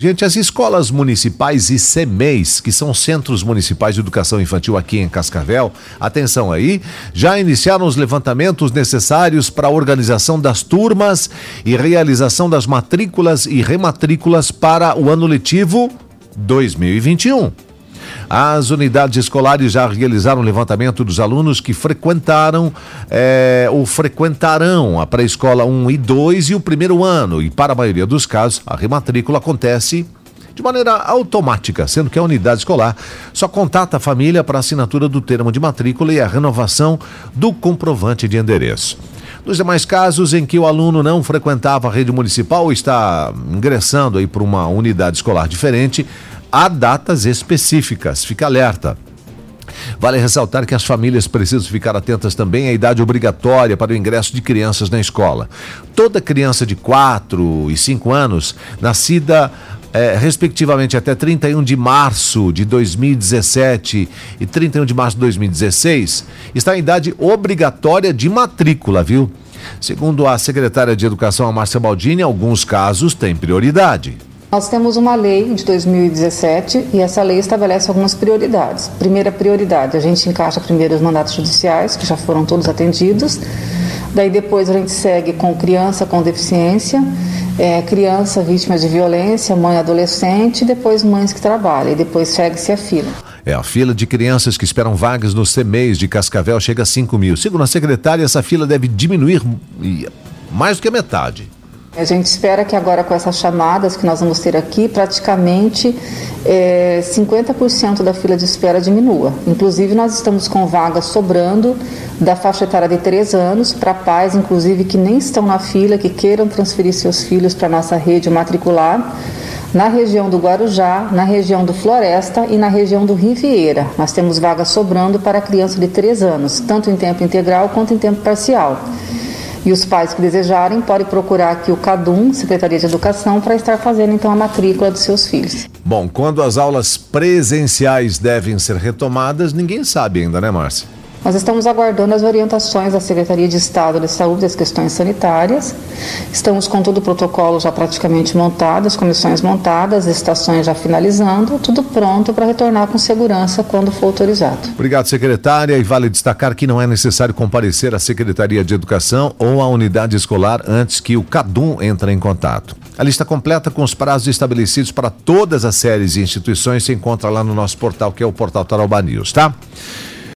Gente, as escolas municipais e CEMEIs, que são Centros Municipais de Educação Infantil aqui em Cascavel, atenção aí, já iniciaram os levantamentos necessários para a organização das turmas e realização das matrículas e rematrículas para o ano letivo 2021. As unidades escolares já realizaram o levantamento dos alunos que frequentaram é, ou frequentarão a pré-escola 1 e 2 e o primeiro ano. E para a maioria dos casos, a rematrícula acontece de maneira automática, sendo que a unidade escolar só contata a família para assinatura do termo de matrícula e a renovação do comprovante de endereço. Nos demais casos em que o aluno não frequentava a rede municipal ou está ingressando aí para uma unidade escolar diferente, há datas específicas. Fica alerta. Vale ressaltar que as famílias precisam ficar atentas também à idade obrigatória para o ingresso de crianças na escola. Toda criança de 4 e 5 anos, nascida é, respectivamente até 31 de março de 2017 e 31 de março de 2016, está em idade obrigatória de matrícula, viu? Segundo a secretária de Educação, a Márcia Baldini, alguns casos têm prioridade. Nós temos uma lei de 2017 e essa lei estabelece algumas prioridades. Primeira prioridade, a gente encaixa primeiro os mandatos judiciais, que já foram todos atendidos. Daí depois a gente segue com criança com deficiência, é, criança vítima de violência, mãe adolescente, depois mães que trabalham, e depois segue-se a fila. É, a fila de crianças que esperam vagas nos CMEs de Cascavel chega a 5 mil. Segundo a secretária, essa fila deve diminuir mais do que a metade. A gente espera que agora com essas chamadas que nós vamos ter aqui, praticamente é, 50% da fila de espera diminua. Inclusive, nós estamos com vagas sobrando da faixa etária de 3 anos para pais, inclusive, que nem estão na fila, que queiram transferir seus filhos para a nossa rede matricular na região do Guarujá, na região do Floresta e na região do Riviera. Nós temos vagas sobrando para criança de 3 anos, tanto em tempo integral quanto em tempo parcial. E os pais que desejarem podem procurar aqui o CADUM, Secretaria de Educação, para estar fazendo então a matrícula dos seus filhos. Bom, quando as aulas presenciais devem ser retomadas, ninguém sabe ainda, né, Márcia? Nós estamos aguardando as orientações da Secretaria de Estado de Saúde das questões sanitárias. Estamos com todo o protocolo já praticamente montado, as comissões montadas, as estações já finalizando, tudo pronto para retornar com segurança quando for autorizado. Obrigado, secretária. E vale destacar que não é necessário comparecer à Secretaria de Educação ou à unidade escolar antes que o CADUM entre em contato. A lista completa com os prazos estabelecidos para todas as séries e instituições se encontra lá no nosso portal, que é o portal Tarauba News, tá?